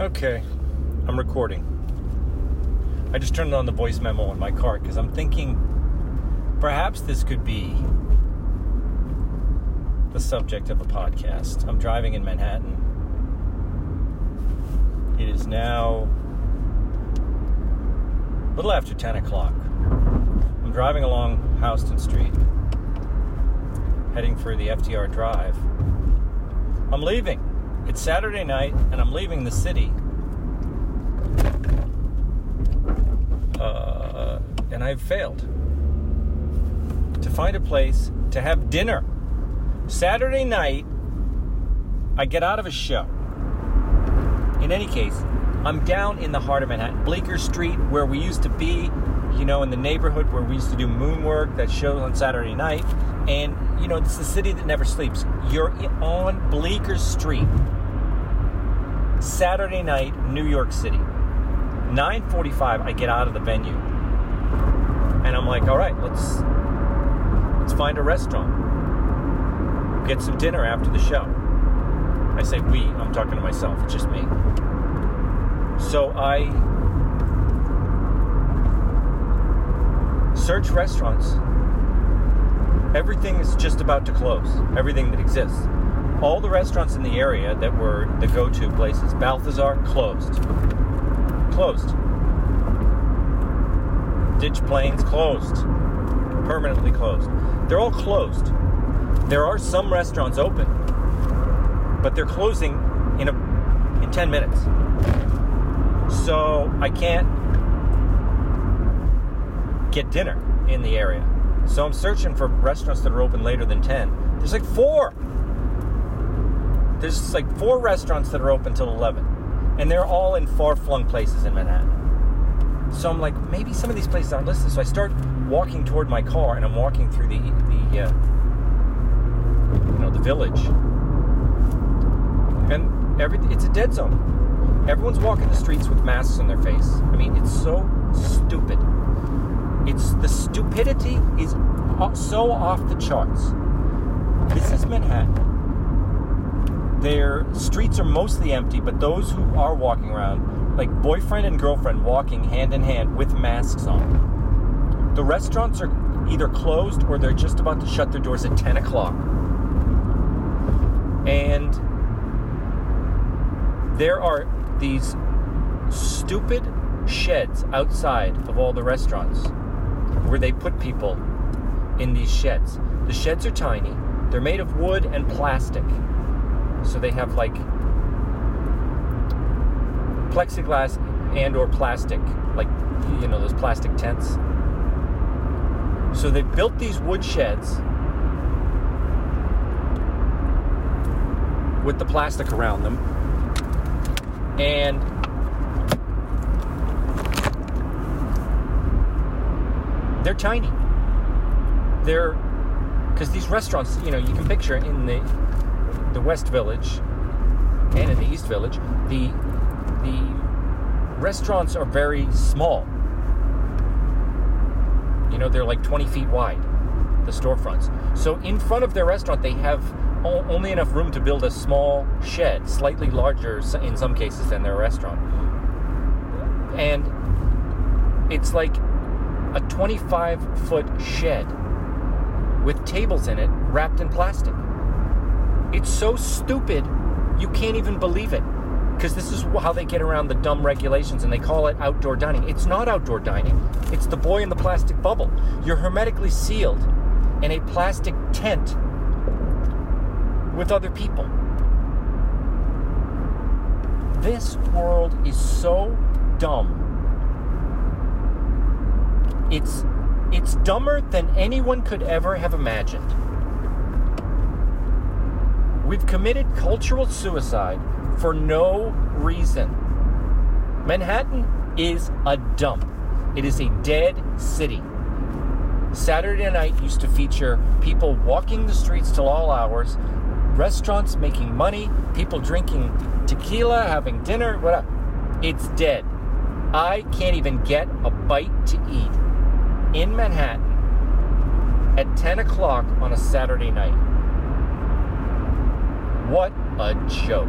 Okay, I'm recording. I just turned on the voice memo in my car because I'm thinking perhaps this could be the subject of a podcast. I'm driving in Manhattan. It is now a little after 10 o'clock. I'm driving along Houston Street, heading for the FDR Drive. I'm leaving. It's Saturday night, and I'm leaving the city. Uh, and I've failed to find a place to have dinner. Saturday night, I get out of a show. In any case, I'm down in the heart of Manhattan, Bleecker Street, where we used to be, you know, in the neighborhood where we used to do moon work, that shows on Saturday night. And, you know, it's the city that never sleeps. You're on Bleecker Street. Saturday night, New York City. 9:45 I get out of the venue. And I'm like, "All right, let's let's find a restaurant. Get some dinner after the show." I say we, I'm talking to myself, it's just me. So I search restaurants. Everything is just about to close. Everything that exists all the restaurants in the area that were the go-to places, Balthazar closed. Closed. Ditch Plains closed. Permanently closed. They're all closed. There are some restaurants open, but they're closing in a in 10 minutes. So I can't get dinner in the area. So I'm searching for restaurants that are open later than 10. There's like four. There's like four restaurants that are open till 11, and they're all in far flung places in Manhattan. So I'm like, maybe some of these places aren't listed. So I start walking toward my car, and I'm walking through the the uh, you know the village, and every it's a dead zone. Everyone's walking the streets with masks on their face. I mean, it's so stupid. It's the stupidity is so off the charts. This is Manhattan. Their streets are mostly empty, but those who are walking around, like boyfriend and girlfriend walking hand in hand with masks on. The restaurants are either closed or they're just about to shut their doors at 10 o'clock. And there are these stupid sheds outside of all the restaurants where they put people in these sheds. The sheds are tiny, they're made of wood and plastic. So they have like plexiglass and or plastic, like you know those plastic tents. So they built these wood sheds with the plastic around them. And they're tiny. They're because these restaurants, you know, you can picture in the the West Village and in the East Village, the the restaurants are very small. You know, they're like 20 feet wide, the storefronts. So in front of their restaurant, they have only enough room to build a small shed, slightly larger in some cases than their restaurant. And it's like a 25 foot shed with tables in it wrapped in plastic. It's so stupid, you can't even believe it. Because this is how they get around the dumb regulations and they call it outdoor dining. It's not outdoor dining, it's the boy in the plastic bubble. You're hermetically sealed in a plastic tent with other people. This world is so dumb. It's it's dumber than anyone could ever have imagined. We've committed cultural suicide for no reason. Manhattan is a dump. It is a dead city. Saturday night used to feature people walking the streets till all hours, restaurants making money, people drinking tequila, having dinner, whatever. It's dead. I can't even get a bite to eat in Manhattan at 10 o'clock on a Saturday night. What a joke.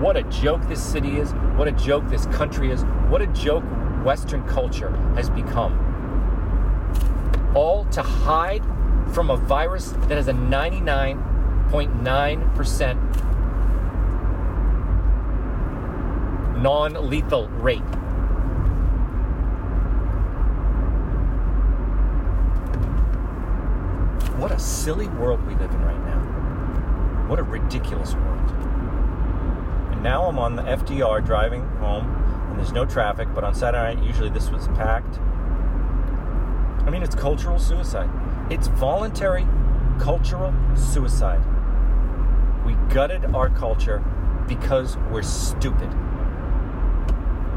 what a joke this city is, what a joke this country is, what a joke Western culture has become. All to hide from a virus that has a 99.9% non lethal rate. What a silly world we live in right now. What a ridiculous world. And now I'm on the FDR driving home, and there's no traffic, but on Saturday night, usually this was packed. I mean, it's cultural suicide. It's voluntary cultural suicide. We gutted our culture because we're stupid.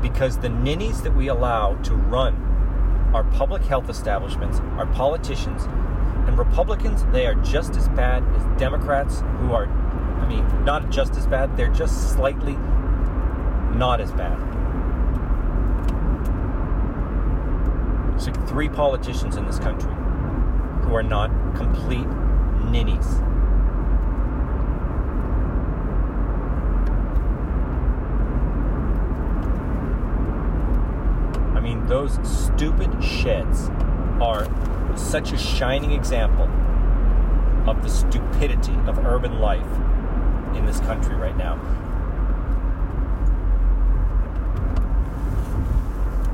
Because the ninnies that we allow to run our public health establishments, our politicians, and Republicans, they are just as bad as Democrats, who are, I mean, not just as bad, they're just slightly not as bad. It's like three politicians in this country who are not complete ninnies. I mean, those stupid sheds are such a shining example of the stupidity of urban life in this country right now.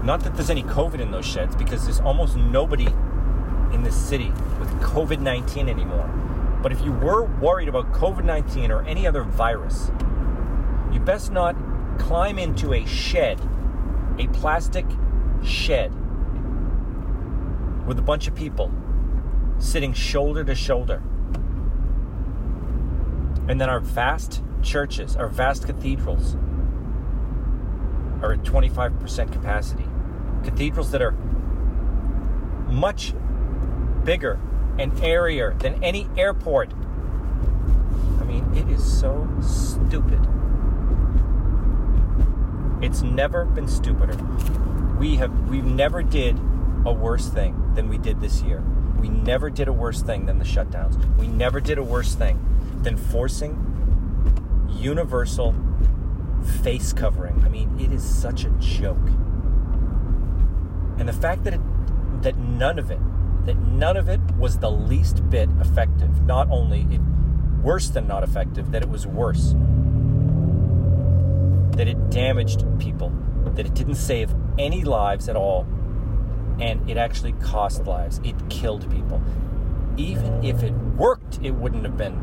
Not that there's any COVID in those sheds, because there's almost nobody in this city with COVID 19 anymore. But if you were worried about COVID 19 or any other virus, you best not climb into a shed, a plastic shed with a bunch of people sitting shoulder to shoulder. And then our vast churches, our vast cathedrals are at 25% capacity. Cathedrals that are much bigger and airier than any airport. I mean, it is so stupid. It's never been stupider. We have we've never did a worse thing than we did this year. We never did a worse thing than the shutdowns. We never did a worse thing than forcing universal face covering. I mean, it is such a joke. And the fact that it, that none of it, that none of it was the least bit effective. Not only it worse than not effective, that it was worse. That it damaged people, that it didn't save any lives at all, and it actually cost lives. It killed people. Even if it worked, it wouldn't have been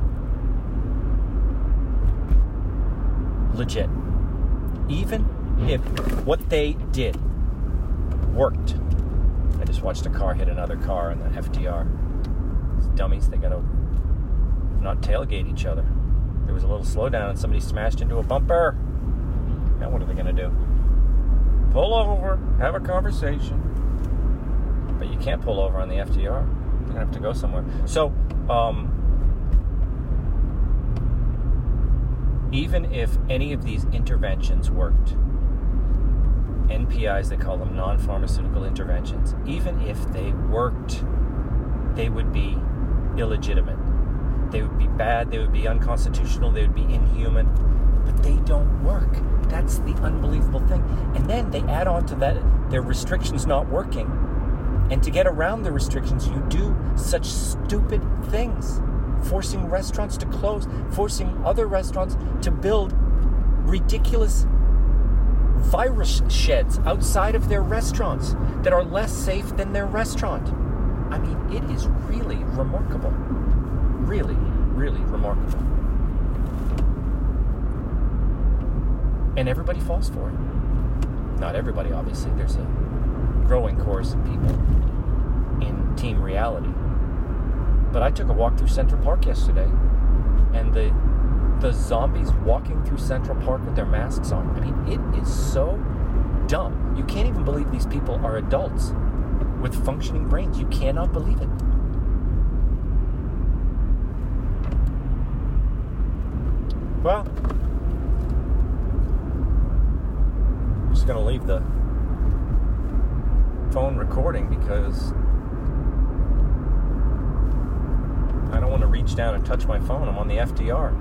legit. Even if what they did worked. I just watched a car hit another car in the FDR. These dummies, they gotta not tailgate each other. There was a little slowdown and somebody smashed into a bumper. Now what are they gonna do? Pull over, have a conversation. But you can't pull over on the FDR. You're gonna have to go somewhere. So, um, even if any of these interventions worked, NPIs, they call them non pharmaceutical interventions, even if they worked, they would be illegitimate. They would be bad, they would be unconstitutional, they would be inhuman, but they don't work. That's the unbelievable thing. And then they add on to that their restrictions not working. And to get around the restrictions, you do such stupid things forcing restaurants to close, forcing other restaurants to build ridiculous virus sheds outside of their restaurants that are less safe than their restaurant. I mean, it is really remarkable. Really, really remarkable. And everybody falls for it. Not everybody, obviously. There's a growing chorus of people in team reality. But I took a walk through Central Park yesterday, and the the zombies walking through Central Park with their masks on. I mean, it is so dumb. You can't even believe these people are adults with functioning brains. You cannot believe it. Well, I'm just going to leave the phone recording because I don't want to reach down and touch my phone. I'm on the FDR.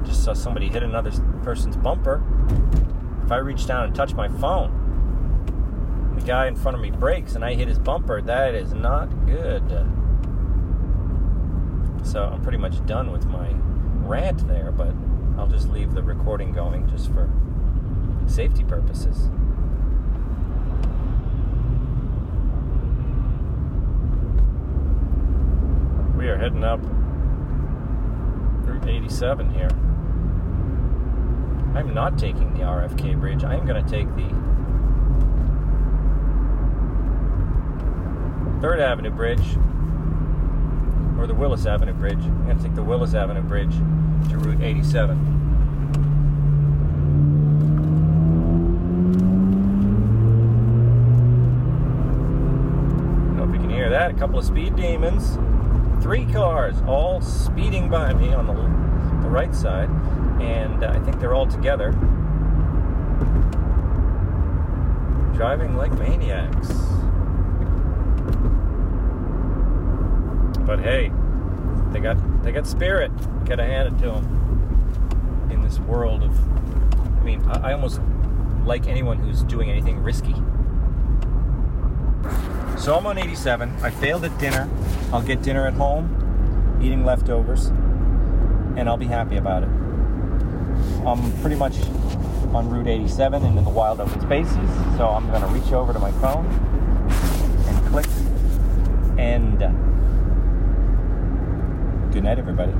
I just saw somebody hit another person's bumper. If I reach down and touch my phone, the guy in front of me brakes and I hit his bumper, that is not good. So I'm pretty much done with my rant there, but I'll just leave the recording going just for safety purposes. We are heading up Route 87 here. I'm not taking the RFK bridge. I am going to take the 3rd Avenue Bridge or the Willis Avenue Bridge. I'm going to take the Willis Avenue Bridge to Route 87. I don't know if you can hear that. A couple of speed demons. Three cars all speeding by me on the, the right side. And uh, I think they're all together. Driving like maniacs. But hey, they got they got spirit. Gotta hand it to them. In this world of, I mean, I, I almost like anyone who's doing anything risky. So I'm on 87. I failed at dinner. I'll get dinner at home, eating leftovers, and I'll be happy about it. I'm pretty much on Route 87 and in the wild open spaces, so I'm to reach over to my phone and click and. Uh, Good night, everybody.